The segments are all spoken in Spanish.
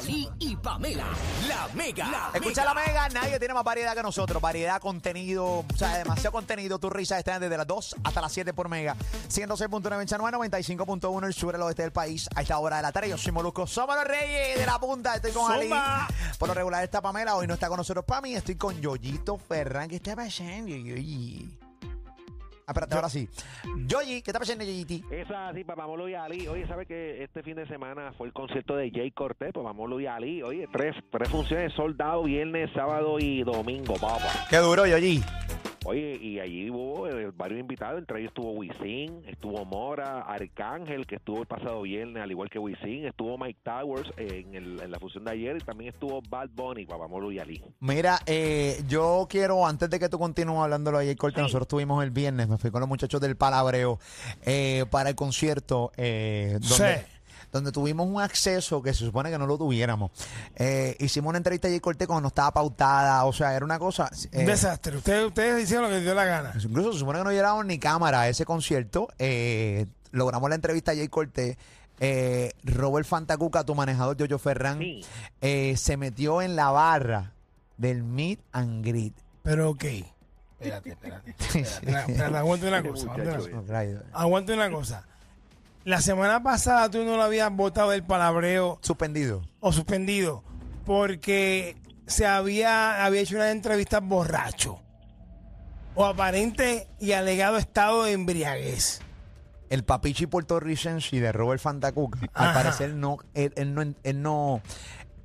Ali y Pamela. La Mega. Escucha la mega, nadie tiene más variedad que nosotros. Variedad, contenido, o sea, demasiado contenido. Tu risa está desde las 2 hasta las 7 por mega. 106.9 en Juan, 95.1 el sur, el oeste del país. A esta hora de la tarde, yo soy Molusco. Somos los reyes de la punta. Estoy con Ali. Por lo regular está Pamela. Hoy no está con nosotros Pami. Estoy con Yoyito Ferran. ¿Qué está pasando, Yoyi? Espérate, ahora sí. Yoyi, ¿qué está pasando, Yoyiti? Eso es así, para Mamolo y Ali. Oye, ¿sabe que este fin de semana fue el concierto de Jay Cortés? Pues Mamolo y Ali. Oye, tres, tres funciones soldados, viernes, sábado y domingo, papá. Qué duro, Yoyi. Oye, y allí hubo eh, varios invitados, entre ellos estuvo Wisin, estuvo Mora, Arcángel, que estuvo el pasado viernes, al igual que Wisin, estuvo Mike Towers eh, en, el- en la función de ayer y también estuvo Bad Bunny, para Mamolo y Ali. Mira, eh, yo quiero, antes de que tú continúes hablándolo ahí, Corte, Sí. nosotros tuvimos el viernes, me fui con los muchachos del Palabreo eh, para el concierto eh, donde, Sí. Donde tuvimos un acceso que se supone que no lo tuviéramos. Eh, hicimos una entrevista a Jay Corte cuando no estaba pautada, o sea, era una cosa... eh, Un desastre. Ustedes, ustedes hicieron lo que les dio la gana. Incluso se supone que no llegaron ni cámara a ese concierto. Eh, logramos la entrevista a Jay Cortés. Eh, Robert Fantacuca, tu manejador Jojo Ferran, Sí. eh, se metió en la barra del Meet and Greet. Pero ok. Espérate, espérate. espérate, espérate, espérate, aguante una cosa. aguante una cosa. La semana pasada tú no lo habías votado del palabreo Suspendido. o suspendido porque se había, había hecho una entrevista borracho o aparente y alegado estado de embriaguez. El papichi puertorricense de Robert Fantacuca, al Ajá. parecer no, él, él no, él no,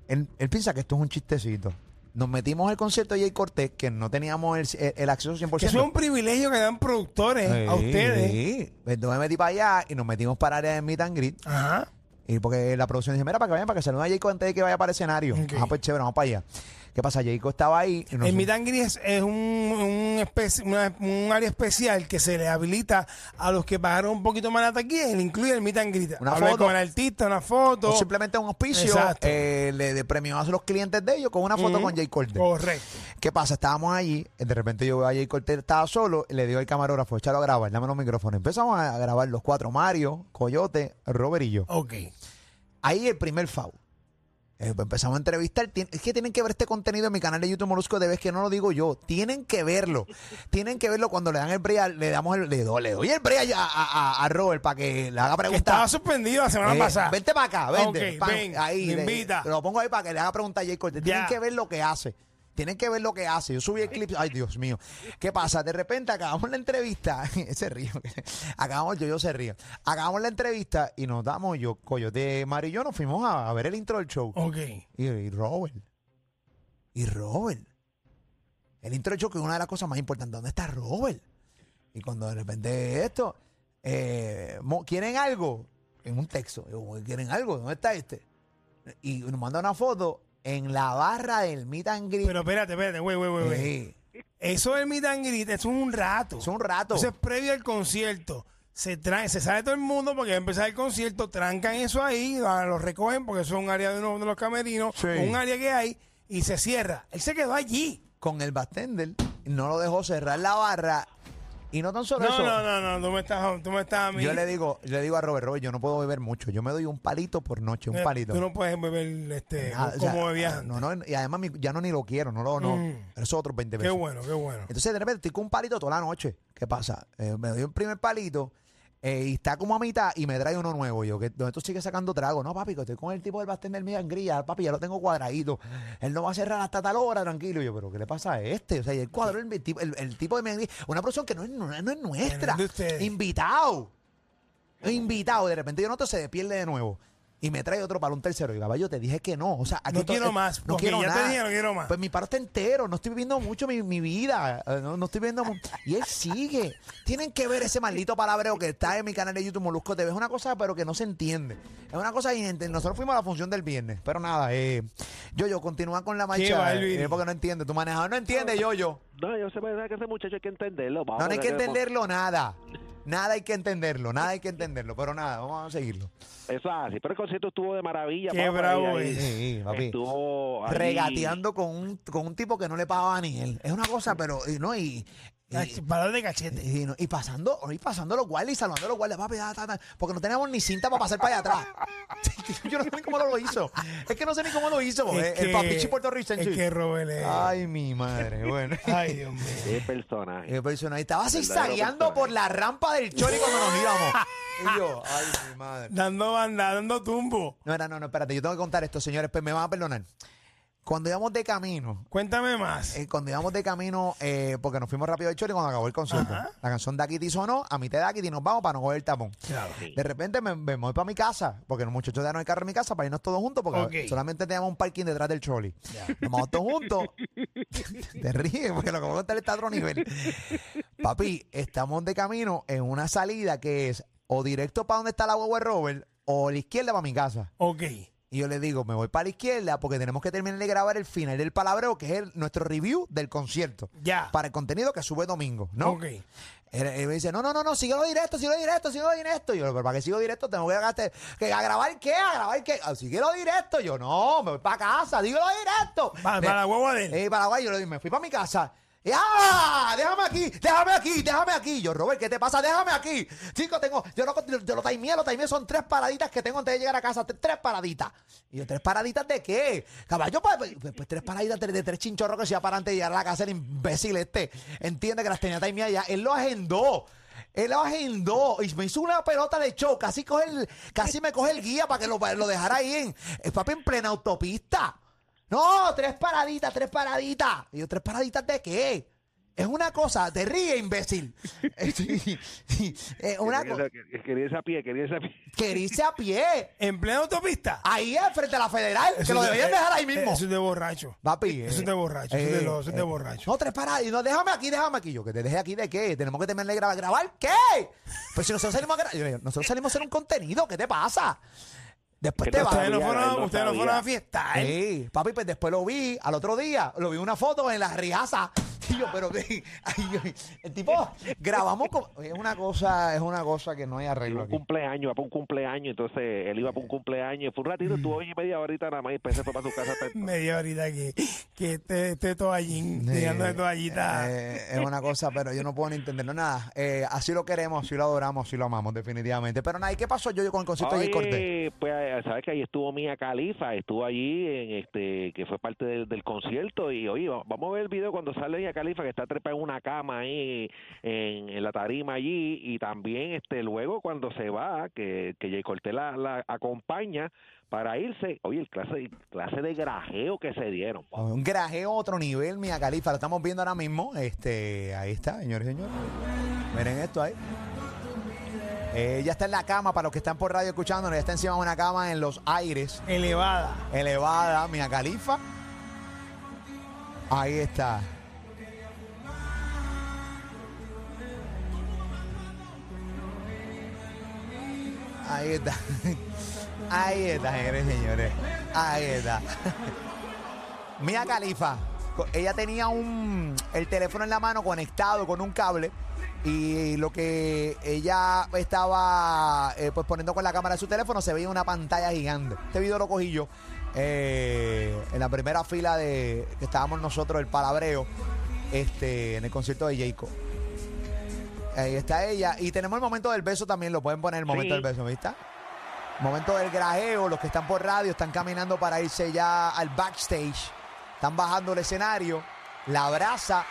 él, él piensa que esto es un chistecito. Nos metimos al concierto de Jay Cortés, que no teníamos el, el- el acceso 100%. Que eso es un privilegio que dan productores a Sí, ustedes. sí. Entonces me metí para allá y nos metimos para área de Meet and Greet. Ajá. Y porque la producción dice, mira, para que vayan, para que saluden a Jayco antes de que vaya para el escenario. Ok. Ah, pues chévere, vamos para allá. ¿Qué pasa? Jayco estaba ahí. y El nosotros- meet and greet es, es un, un, especi- una- un área especial que se le habilita a los que pagaron un poquito más la taquilla y le incluye el meet and greet. Una Hablar foto. con el artista, una foto. o simplemente un auspicio Exacto. eh, le de premio a los clientes de ellos con una foto con Jay Cortez. Correcto. ¿Qué pasa? Estábamos allí, de repente yo veo a Jay Cortez, estaba solo, le digo al camarógrafo, échalo a grabar, dame los micrófonos. Empezamos a grabar los cuatro, Mario, Coyote, Robert y yo. Ok. Ahí el primer foul. Eh, pues empezamos a entrevistar. Tien- Es que tienen que ver este contenido en mi canal de YouTube Molusco de vez que no lo digo yo. Tienen que verlo. Tienen que verlo cuando le dan el brea, le damos el, le doy, le doy el brea a, a- a- a Robert para que le haga Que estaba preguntas. suspendido la semana Eh, pasada. Vente para acá, vente. Ok, pan, ven, ahí, me le- invita. Lo pongo ahí para que le haga preguntas a Jay. Tienen que ver lo que hace. Tienen que ver lo que hace. Yo subí el clip. Ay, Dios mío. ¿Qué pasa? De repente acabamos la entrevista. Ese río. Acabamos, yo, yo se río. Acabamos la entrevista y nos damos, yo, Coyote, Mario y yo nos fuimos a, a ver el intro del show. Ok. Y, y Robert. Y Robert. El intro del show que es una de las cosas más importantes. ¿Dónde está Robert? Y cuando de repente esto, eh, ¿quieren algo? En un texto. Yo, ¿quieren algo? ¿Dónde está este? Y nos manda una foto en la barra del meet and greet. Pero espérate, espérate, güey, güey, güey. Eso del meet and greet es un rato. Es un rato. Eso es previo al concierto. Se trae, se sale todo el mundo porque va a empezar el concierto, trancan eso ahí, ah, lo recogen porque eso es un área de uno de los camerinos, Sí. un área que hay, y se cierra. Él se quedó allí. Con el bartender. No lo dejó cerrar la barra. Y no tan solo No, eso. no, no, no, tú me estás, tú me estás a mí. Yo le digo, yo le digo a Robert, Robert, yo no puedo beber mucho. Yo me doy un palito por noche, un Eh, palito. Tú no puedes beber este, Nada, o como sea, bebías antes. No, no, y además mi- ya no ni lo quiero, no lo, no. Mm. Eso es otros 20 Qué pesos. bueno, qué bueno. Entonces de repente estoy con un palito toda la noche. ¿Qué pasa? Eh, me doy un primer palito eh, y está como a mitad y me trae uno nuevo. Yo, que ¿dónde tú sigues sacando trago? No, papi, que estoy con el tipo del bartender mío en grilla. Papi, ya lo tengo cuadradito. Él no va a cerrar hasta tal hora, tranquilo. Y yo, pero ¿qué le pasa a este? O sea, y el cuadro, el, tipo- el, el tipo de mi una persona que no es, no, no es nuestra. Invitado. Invitado. De repente yo noto se pierde de nuevo. Y me trae otro para un tercero. Y caballo, te dije que no. O sea, aquí No quiero eh, más, No porque quiero ya te nada. dije, no quiero más. Pues mi paro está entero. No estoy viviendo mucho mi, mi vida. eh, No, no estoy viviendo. mu- Y él sigue. Tienen que ver ese maldito palabreo que está en mi canal de YouTube Molusco TV. Es una cosa, pero que no se entiende. Es una cosa inente. Nosotros fuimos a la función del viernes. Pero nada, eh, yo, yo, continúa con la marcha. Balvin. eh, porque no entiende. Tu manejador no entiende, yo, yo. No, yo sé que ese muchacho hay que entenderlo. Vamos, No, no hay que que- entenderlo nada. Nada hay que entenderlo, nada hay que entenderlo. Pero nada, vamos a seguirlo. Eso es así. Pero el concierto estuvo de maravilla. Qué papá, bravo ahí es. Sí, papi. Estuvo ahí. regateando con un, con un tipo que no le pagaba ni él. Es una cosa, pero y no, y Parar de cachete. Y, no- y pasando, y pasando los guardias y saludando a los guardias, papi, ta, porque no teníamos ni cinta para pasar para allá atrás. Yo no sé ni cómo lo hizo. Es que no sé ni cómo lo hizo. Es eh, el que- papichi puertorriqueño. Es que Robert es- Ay, mi madre. Bueno. Ay, Dios mío. Qué personaje. Eh, personaje. Estaba así Verdadero zagueando personaje. por la rampa del chori cuando nos íbamos. Y yo, ay, mi madre. Dando banda, dando tumbo. No, era, no, no, espérate, yo tengo que contar esto, señores, pues me van a perdonar. Cuando íbamos de camino, Cuéntame más. eh, cuando íbamos de camino, eh, porque nos fuimos rápido del chori cuando acabó el concierto. La canción Daquiti sonó, a mitad de Daquiti nos vamos para no coger el tapón. Claro. De repente me, me voy para mi casa, porque los muchachos ya no hay carro en mi casa para irnos todos juntos, porque Ok. solamente teníamos un parking detrás del trolley. Nos vamos todos juntos. Te ríes, porque lo que voy a contar está a otro nivel. Papi, estamos de camino en una salida que es o directo para donde está la huevo de Robert o a la izquierda para mi casa. Ok. Y yo le digo, me voy para la izquierda porque tenemos que terminar de grabar el final del palabreo, que es el- nuestro review del concierto. Ya. Para el contenido que sube domingo, ¿no? Ok. Él, él me dice, no, no, no, no, síguelo directo, síguelo directo, síguelo directo. Y yo, pero para que sigo directo tengo que, que a grabar qué, a grabar qué. Ah, síguelo directo. Yo, no, me voy para casa, dígelo directo. Pa- Me- para la guagua de él. Eh, Paraguay, yo le digo, me fui para mi casa. ¡Ah! Déjame aquí, déjame aquí, déjame aquí. Yo, Robert, ¿qué te pasa? Déjame aquí. Chico, tengo, yo lo, yo lo timeé, lo timeé, son tres paraditas que tengo antes de llegar a casa. Tres, paraditas. Y yo, ¿tres paraditas de qué? Caballo, pues, pues, pues, tres paraditas de, tres chinchorros que se iba para antes de llegar a la casa. El imbécil este. Entiende que las tenía timeadas ya. Él lo agendó. Él lo agendó y me hizo una pelota de show. Casi, coge el, casi me coge el guía para que lo, lo dejara ahí en, el papi en plena autopista. No, tres paraditas, tres paraditas. Y yo, ¿tres paraditas de qué? Es una cosa, te ríe, imbécil. Sí, sí, es una Quería cosa. esa- Quería esa pie, quería esa pie. Que irse a pie. En plena autopista. Ahí es frente a la federal, que lo deberían dejar ahí mismo. Eso es de borracho. Papi. Eso es de borracho, eso es de lo- eso es de borracho. No, tres paradas. Y no, déjame aquí, déjame aquí. Yo, que te deje aquí de qué. Tenemos que terminar de grabar. ¿Grabar qué? Pues si nosotros salimos a grabar. Yo le digo, Nosotros salimos a hacer un contenido. ¿Qué te pasa? Después te vas. Ustedes no fueron, no ustedes no fueron a fiestar. Sí, papi, pues después lo vi al otro día, lo vi una foto en la riaza. Y yo, pero que ay, yo- el tipo grabamos con, es una cosa, es una cosa que no hay arreglo un aquí. cumpleaños, para un cumpleaños, entonces él iba para un cumpleaños, fue un ratito, estuvo ahí media horita nada más y después se fue para su casa. Media horita que, que este, este toallín, Eh, de toallita. eh, es una cosa, pero yo no puedo ni entenderlo nada. Eh, así lo queremos, así lo adoramos, así lo amamos, definitivamente. Pero nada, ¿y qué pasó yo, yo con el concierto de Cortés? Pues eh, sabes que ahí estuvo Mía Califa, estuvo allí en este que fue parte del, del concierto y oye, va- vamos a ver el video cuando sale Califa que está trepada en una cama ahí en, en la tarima allí y también este luego cuando se va que que Jay Cortés la, la acompaña para irse, oye, el clase clase de grajeo que se dieron. Un grajeo a otro nivel, Mia Califa, lo estamos viendo ahora mismo. Este, ahí está, señores y señores. Miren esto ahí. Ella está en la cama, para los que están por radio escuchando, ella está encima de una cama en los aires, Elevada. elevada, Mia Califa. Ahí está. Ahí está. Ahí está, señores señores. Ahí está. Mia Califa, ella tenía un el teléfono en la mano conectado con un cable y lo que ella estaba eh, pues poniendo con la cámara de su teléfono se veía una pantalla gigante. Este video lo cogí yo eh, en la primera fila de que estábamos nosotros el palabreo este en el concierto de Jacob. Ahí está ella y tenemos el momento del beso también, lo pueden poner el momento Sí. del beso, ¿viste? Momento del grajeo, los que están por radio están caminando para irse ya al backstage. Están bajando el escenario. La abraza.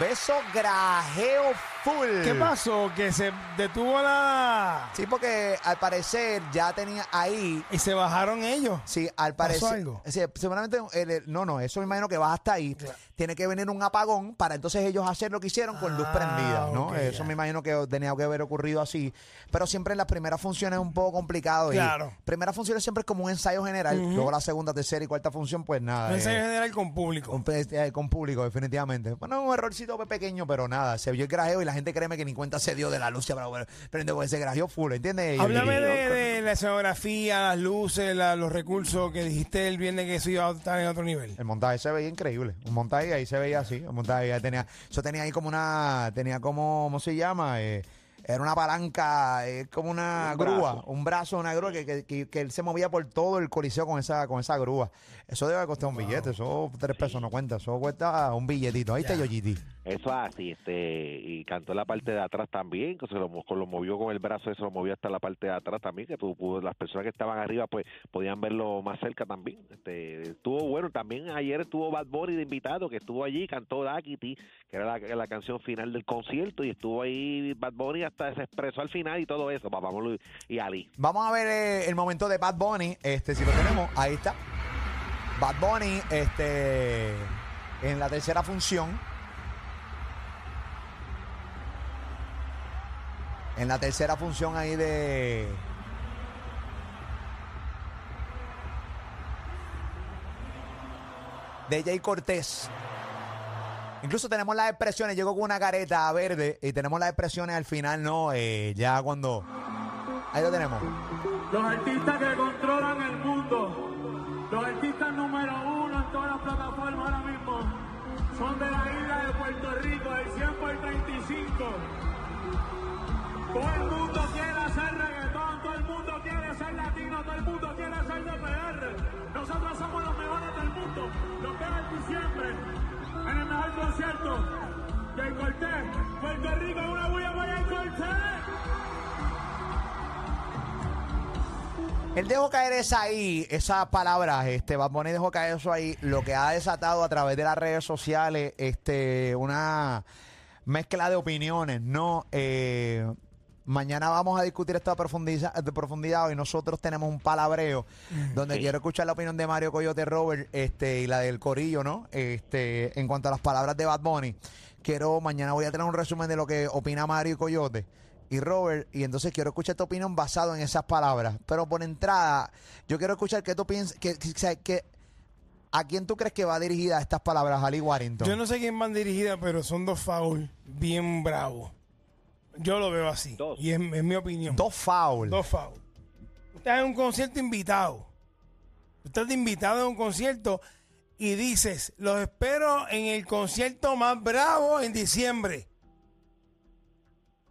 Beso grajeo full. ¿Qué pasó? Que se detuvo la. Sí, porque al parecer ya tenía ahí. Y se bajaron ellos. Sí, al ¿Pasó parecer. algo? sí, seguramente. el- el- no, no, eso me imagino que va hasta ahí. Tiene que venir un apagón para entonces ellos hacer lo que hicieron con luz Ah, prendida, ¿no? eso me imagino que tenía que haber ocurrido así. Pero siempre en las primeras funciones es un poco complicado. y Claro. Primera función siempre es como un ensayo general. Luego la segunda, tercera y cuarta función, pues nada. Un eh, ensayo general con público. con, eh, con público, definitivamente. Bueno, un errorcito pe- pequeño, pero nada. Se vio el grajeo y la gente créeme que ni cuenta se dio de la luz. Pero bueno, prende con ese grajeo full, ¿entiendes? Háblame Y- de, de la escenografía, las luces, la- los recursos que dijiste el viernes que eso iba a estar en otro nivel. El montaje se veía increíble. Un montaje ahí se veía así. El montaje ahí tenía. Eso tenía ahí como una. Tenía como. ¿Cómo se llama? Eh, era una palanca, eh, como una Un grúa, brazo. un brazo, una grúa que, que, que- que él se movía por todo el coliseo con esa, con esa grúa. Eso debe costar un billete, eso tres pesos no cuenta, eso cuesta un billetito. Ahí está Yoyiti. Eso así, este, y cantó la parte de atrás también, que se lo, mo- lo movió con el brazo, eso lo movió hasta la parte de atrás también, que tú, pudo- las personas que estaban arriba pues podían verlo más cerca también. Este, estuvo bueno, también ayer estuvo Bad Bunny de invitado, que estuvo allí, cantó Dakiti, que era la, la canción final del concierto, y estuvo ahí Bad Bunny hasta se expresó al final y todo eso, papá y Ali. Vamos a ver eh, el momento de Bad Bunny. Este, si lo tenemos, ahí está. Bad Bunny, este, en la tercera función. En la tercera función ahí de. De Jay Cortés. Incluso tenemos las expresiones, llegó con una careta verde y tenemos las expresiones al final, ¿no? Eh, ya cuando... Ahí lo tenemos. Los artistas que controlan el mundo, los artistas número uno en todas las plataformas ahora mismo, son de la isla de Puerto Rico, del 100 por 35. Todo el mundo quiere hacer reggaetón, todo el mundo quiere ser latino, todo el mundo quiere ser de PR. Nosotros somos los mejores del mundo. Los veo en diciembre, en el mejor concierto. Jay Cortés, Puerto Rico, una bulla para Jay Cortés. Él dejó caer esa ahí, esas palabras, este, Bad Bunny dejó caer eso ahí, lo que ha desatado a través de las redes sociales, este, una mezcla de opiniones, ¿no? Eh, mañana vamos a discutir esto a profundiza- de profundidad y nosotros tenemos un palabreo donde Sí. quiero escuchar la opinión de Mario Coyote Robert, este, y la del Corillo, ¿no? Este, en cuanto a las palabras de Bad Bunny. Quiero, mañana voy a tener un resumen de lo que opina Mario Coyote y Robert, y entonces quiero escuchar tu opinión basado en esas palabras. Pero por entrada, yo quiero escuchar qué tú piensas, que, que- que- ¿a quién tú crees que va dirigida estas palabras, Ali Warrington? Yo no sé quién van dirigidas, pero son dos fouls bien bravos. Yo lo veo así. Dos. Y es, es mi opinión. Dos fouls. Dos fouls. Usted es un concierto invitado. Usted está invitado a un concierto y dices, los espero en el concierto más bravo en diciembre.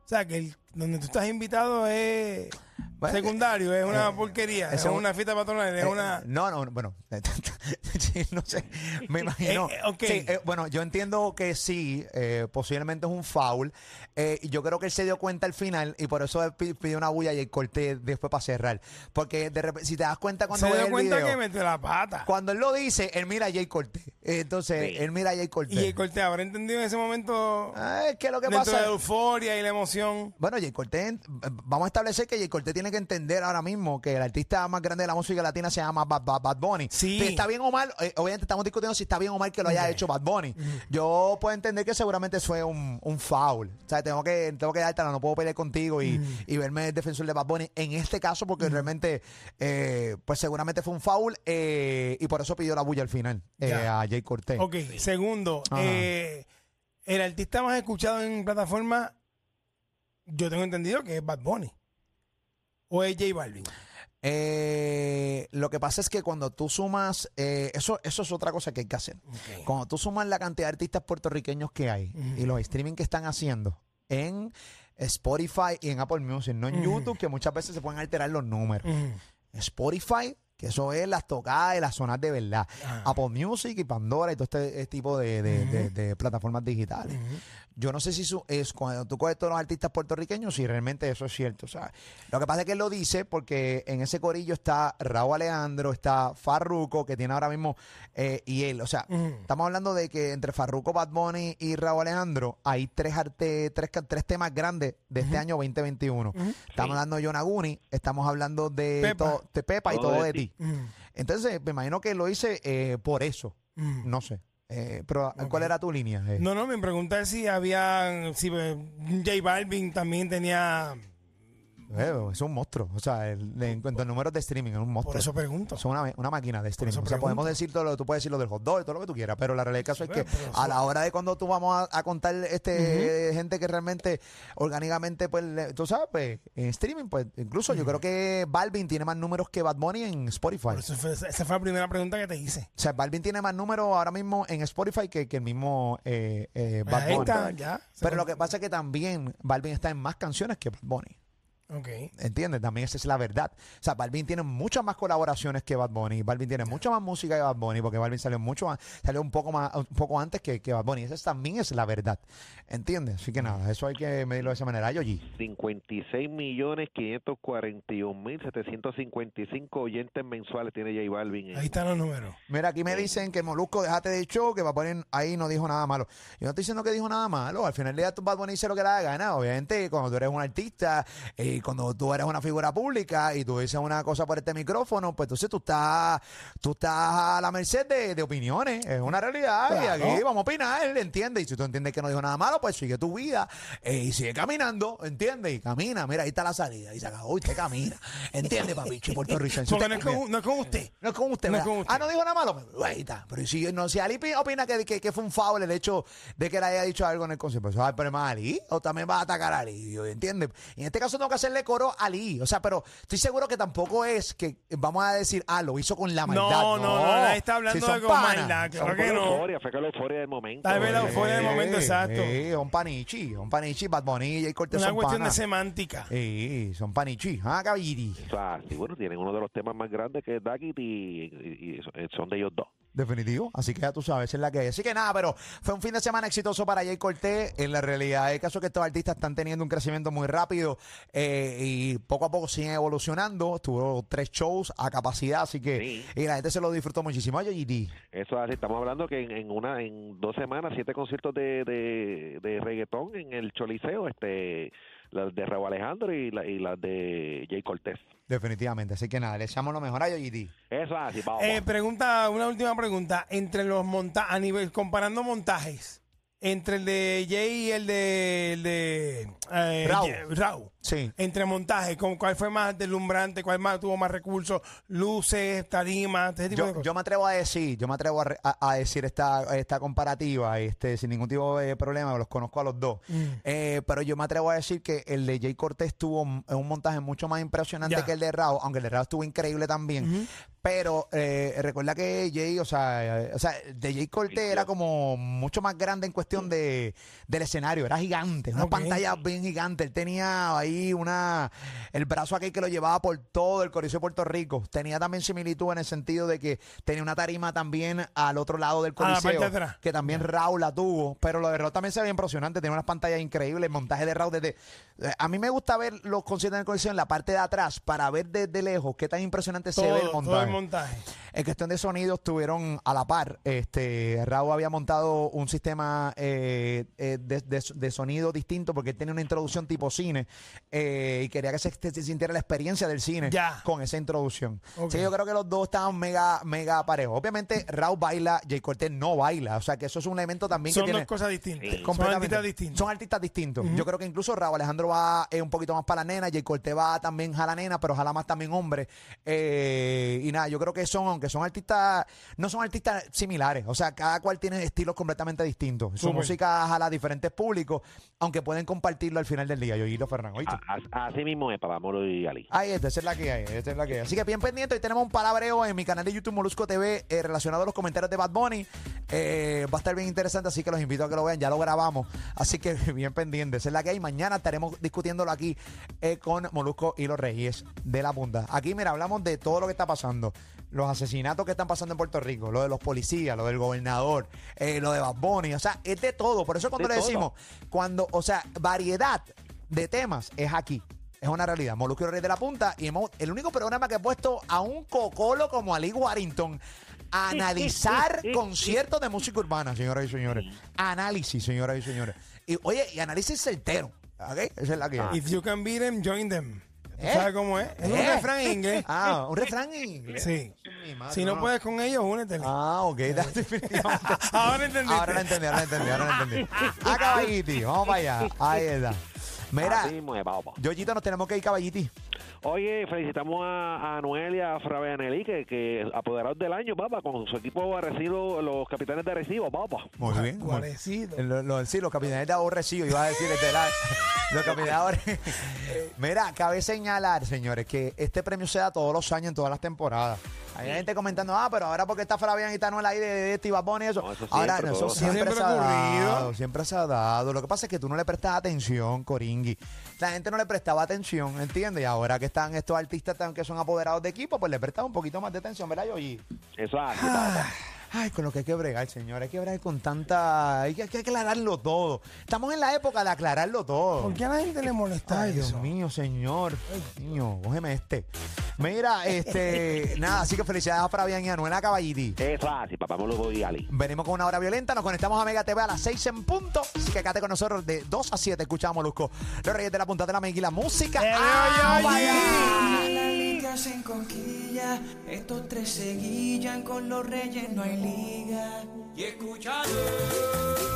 O sea, que el- donde tú estás invitado es Bueno, secundario, es una eh, porquería, es una fiesta patronal, es Eh, una... No, no, bueno, no sé, me imagino. Eh. Sí, eh, bueno, yo entiendo que sí, eh, posiblemente es un foul. y yo creo que él se dio cuenta al final y por eso pidió una bulla y el corté después para cerrar. Porque de repente, si te das cuenta cuando Se ves dio el cuenta video, que metió la pata. cuando él lo dice, él mira a Jay Cortés. Entonces, Sí. él mira a Jay Cortés. Y el corte habrá entendido en ese momento Ah, es que lo que dentro pasa de la euforia y la emoción. Bueno, Jay Cortés, eh, vamos a establecer que Jay Cortés tiene que entender ahora mismo que el artista más grande de la música latina se llama Bad, Bad- Bad Bunny. Sí. Si está bien o mal, eh, obviamente estamos discutiendo si está bien o mal que lo haya hecho Bad Bunny. Yo puedo entender que seguramente fue un, un foul. O sea, tengo que, tengo que dártela, no puedo pelear contigo y, y verme el defensor de Bad Bunny en este caso, porque realmente, eh, pues seguramente fue un foul eh, y por eso pidió la bulla al final eh, Ya. a Jay Cortés. Ok, segundo, Ajá. eh, el artista más escuchado en plataforma, yo tengo entendido que es Bad Bunny. O es J Balvin. Eh, lo que pasa es que cuando tú sumas, eh, eso, eso es otra cosa que hay que hacer. Cuando tú sumas la cantidad de artistas puertorriqueños que hay y los streaming que están haciendo en Spotify y en Apple Music, no en. YouTube, que muchas veces se pueden alterar los números. Spotify, que eso es las tocadas de las zonas de verdad. Ah. Apple Music y Pandora y todo este, este tipo de, de- de- Ujú. de plataformas digitales. Yo no sé si su- es cuando tú coges todos los artistas puertorriqueños, si realmente eso es cierto. O sea, lo que pasa es que él lo dice porque en ese corillo está Raúl Alejandro, está Farruco, que tiene ahora mismo, eh, y él. O sea, Ujú. estamos hablando de que entre Farruco, Bad Bunny y Raúl Alejandro hay tres, arte, tres, tres temas grandes de este año 2021. Ujú. Estamos hablando de Yonaguni, estamos hablando de Pepa. to- de Pepa y todo, de ti. Ujú. Entonces, me imagino que lo hice eh, por eso. Ujú. No sé. Eh, pero, ¿cuál era tu línea? Eh, No, no, me pregunté si había, si eh, J Balvin también tenía, Eh, es un monstruo. O sea, el- en cuanto a números de streaming, es un monstruo. por eso pregunto. Son una, una máquina de streaming. O sea, podemos decir todo lo, tú puedes decir lo del hot dog todo lo que tú quieras, pero la realidad del caso es que Pero a la hora de cuando tú vamos a, a contar este gente que realmente orgánicamente, pues, le- tú sabes, pues, en streaming, pues, incluso yo creo que Balvin tiene más números que Bad Bunny en Spotify. Por eso fue- esa fue la primera pregunta que te hice. O sea, Balvin tiene más números ahora mismo en Spotify que, que el mismo eh, eh, Bad Ahí Bunny. está, ya. Pero lo que pasa es que también Balvin está en más canciones que Bad Bunny. Ok. ¿Entiendes? También esa es la verdad. O sea, Balvin tiene muchas más colaboraciones que Bad Bunny. Balvin tiene mucha más música que Bad Bunny, porque Balvin salió mucho más, salió un poco más, un poco antes que, que Bad Bunny. Esa es- también es la verdad. ¿Entiendes? Así que nada, eso hay que medirlo de esa manera. Yoyi. 56 millones 541 mil 755 oyentes mensuales tiene J Balvin. en- Ahí están los números. Mira, aquí me dicen que Molusco, déjate de show, que Bad Bunny ahí no dijo nada malo. Yo no estoy diciendo que dijo nada malo. Al final del día, tú Bad Bunny dice lo que le da gana. Obviamente, cuando tú eres un artista y cuando tú eres una figura pública y tú dices una cosa por este micrófono, pues entonces tú estás, tú estás a la merced de, de opiniones. Es una realidad. Y Claro. aquí vamos a opinar, ¿entiendes? Y si tú entiendes que no dijo nada malo, pues sigue tu vida eh, y sigue caminando, ¿entiendes? Y camina. Mira, ahí está la salida. Y se acabó. Y te camina. ¿Entiendes, papichi puertorricense? No es, con, no es con usted. No es con usted, No es con usted. Ah, no dijo nada malo. Pues, Ahí está. Pero si, no, si Ali pi- opina que, que, que fue un foul el hecho de que le haya dicho algo en el concierto, pues, ay, pero es más Ali. O también va a atacar a Ali. ¿Entiendes? Y en este caso tengo que hacerle coro a Ali. O sea, pero estoy seguro que tampoco es que vamos a decir, ah, lo hizo con la maldad. No, no, no, nadie está hablando Si son de con panas. maldad, claro Fue que no. euforia, fue con la euforia del momento. Tal vez la Eh, euforia del momento, exacto. Sí, un panichi. Un panichi, Bad Bunny y Cortés Una son cuestión de panas. semántica. Sí, son panichi. Ah, caballiti. O sea, sí, bueno, tienen uno de los temas más grandes que es Duckett y, y- y son de ellos dos. Definitivo, así que ya tú sabes, esa es la que es. Así que nada, pero fue un fin de semana exitoso para Jay Cortés. En la realidad, el caso es que estos artistas están teniendo un crecimiento muy rápido eh, y poco a poco siguen evolucionando. Tuvo tres shows a capacidad, así que Sí. y la gente se lo disfrutó muchísimo. Oye, GD, Eso es así, estamos hablando que en, en una en dos semanas, siete conciertos de, de, de reggaetón en el Choliseo, este las de Raúl Alejandro y, la, y las de Jay Cortés. definitivamente. Así que nada, le echamos lo mejor a GD. Eso es así, vamos. Eh, pregunta, una última pregunta. Entre los montajes, a nivel, comparando montajes, entre el de Jay y el de, el de eh. Ye- Raúl. Sí. Entre montajes, ¿con ¿cuál fue más deslumbrante? ¿Cuál más tuvo más recursos? Luces, tarimas, ese tipo de Yo, cosas. yo me atrevo a decir, yo me atrevo a, re- a- a decir esta, esta comparativa, este, sin ningún tipo de problema, los conozco a los dos. Mm. Eh, pero yo me atrevo a decir que el de Jay Cortés tuvo un, un montaje mucho más impresionante Ya. que el de Raúl, aunque el de Raúl estuvo increíble también. Pero eh, recuerda que Jay, o sea, eh, o sea, de Jay Cortés era como mucho más grande en cuestión de, del escenario, era gigante, una Ok. pantalla bien gigante. Él tenía ahí una, el brazo aquel que lo llevaba por todo el Coliseo de Puerto Rico. Tenía también similitud en el sentido de que tenía una tarima también al otro lado del A la parte Coliseo, de atrás. que también Raúl la tuvo. Pero lo de Raúl también se veía impresionante, tenía unas pantallas increíbles, el montaje de Raúl desde... eh, A mí me gusta ver los conciertos en el Coliseo en la parte de atrás para ver desde lejos qué tan impresionante se ve el montaje. Montaje. En cuestión de sonido estuvieron a la par. Este, Raúl había montado un sistema eh, eh, de, de- de sonido distinto porque él tenía una introducción tipo cine eh, y quería que se, se sintiera la experiencia del cine Ya. con esa introducción. Sí, yo creo que los dos estaban mega, mega parejos. Obviamente Raúl baila, Jay Cortés no baila. O sea que eso es un elemento también Son que tiene... dos cosas distintas. Son artistas distintos. Son artistas distintos. Yo creo que incluso Raúl Alejandro va eh, un poquito más para la nena, Jay Cortés va también a la nena, pero jala más también hombre. Eh, y nada, yo creo que son, aunque son artistas, no son artistas similares. O sea, cada cual tiene estilos completamente distintos. Su Súper. música jala a diferentes públicos, aunque pueden compartirlo al final del día. Yo y lo Fernando, ¿oíste? A- a- así mismo es, para Moro y Ali. Ahí está, esa es la que hay, esa es la que hay. Así que bien pendiente, hoy tenemos un palabreo en mi canal de YouTube Molusco TV eh, relacionado a los comentarios de Bad Bunny. Eh, va a estar bien interesante, así que los invito a que lo vean, ya lo grabamos. Así que bien pendiente, esa es la que hay. Mañana estaremos discutiéndolo aquí eh, con Molusco y los Reyes de la Punta. Aquí, mira, hablamos de todo lo que está pasando. Los asesinatos que están pasando en Puerto Rico, lo de los policías, lo del gobernador, eh, lo de Bad Bunny, o sea, es de todo. Por eso cuando De le todo. decimos, cuando, o sea, variedad de temas es aquí. Es una realidad. Molusco y los Reyes de la Punta. Y hemos, el único programa que ha puesto a un cocolo como Ali Warrington a analizar conciertos de música urbana, señoras y señores. Análisis, señoras y señores. Y oye, y análisis certero. ¿ok? Esa es la que hay. If you can beat them, join them. ¿Tú ¿Eh? ¿Sabes cómo es? Es un ¿Eh? refrán en inglés. Ah, un refrán en inglés. Sí. Mi madre, Si no puedes con ellos, únetele. Ah, ok, da- definitivamente. Ahora entendiste. Ahora lo entendí, ahora lo entendí, ahora lo entendí. A caballiti, vamos para allá. Ahí está. Mira, Así mismo es, vamos. Yoyito, nos tenemos que ir, caballiti. Oye, felicitamos a, a Anuel y a Fabianelli, que, que apoderados del año, papá, con su equipo Arecibo, los capitanes de Arecibo, papá. Muy bien. muy-. Lo, lo- sí, los capitanes de aborrecido, iba a decir este la- los capitanes de Mira, cabe señalar, señores, que este premio se da todos los años en todas las temporadas. Hay gente comentando, ah, pero ahora porque está Fabián y está no el aire de este y Bad Bunny, eso. No, eso ahora, siempre, eso siempre, Siempre se ha dado, siempre se ha dado. Lo que pasa es que tú no le prestas atención, Coringui. La gente no le prestaba atención, ¿entiendes? Y ahora que están estos artistas que son apoderados de equipo, pues le prestas un poquito más de atención, ¿verdad, Yoyi? Así, papá. Ay, con lo que hay que bregar, señor. Hay que bregar con tanta. Hay que, hay que aclararlo todo. Estamos en la época de aclararlo todo. ¿Por qué a la gente le molesta Ay, Dios eso? mío, señor. Ay, niño, cógeme este. Mira, este. nada, así que felicidades a Fabián y a Anuela Caballiti. Eso es así, papá. Me lo voy a Ali. Venimos con una hora violenta, nos conectamos a Mega TV a las 6 en punto. Así que quédate con nosotros de 2 a 7. Escuchamos Molusco. Los Reyes de la Punta de la Mega y la música. ¡Eh, ¡Ah, oye, oye! vaya! La liga se enconquilla, estos tres se guillan, con los reyes no hay liga. Y escuchando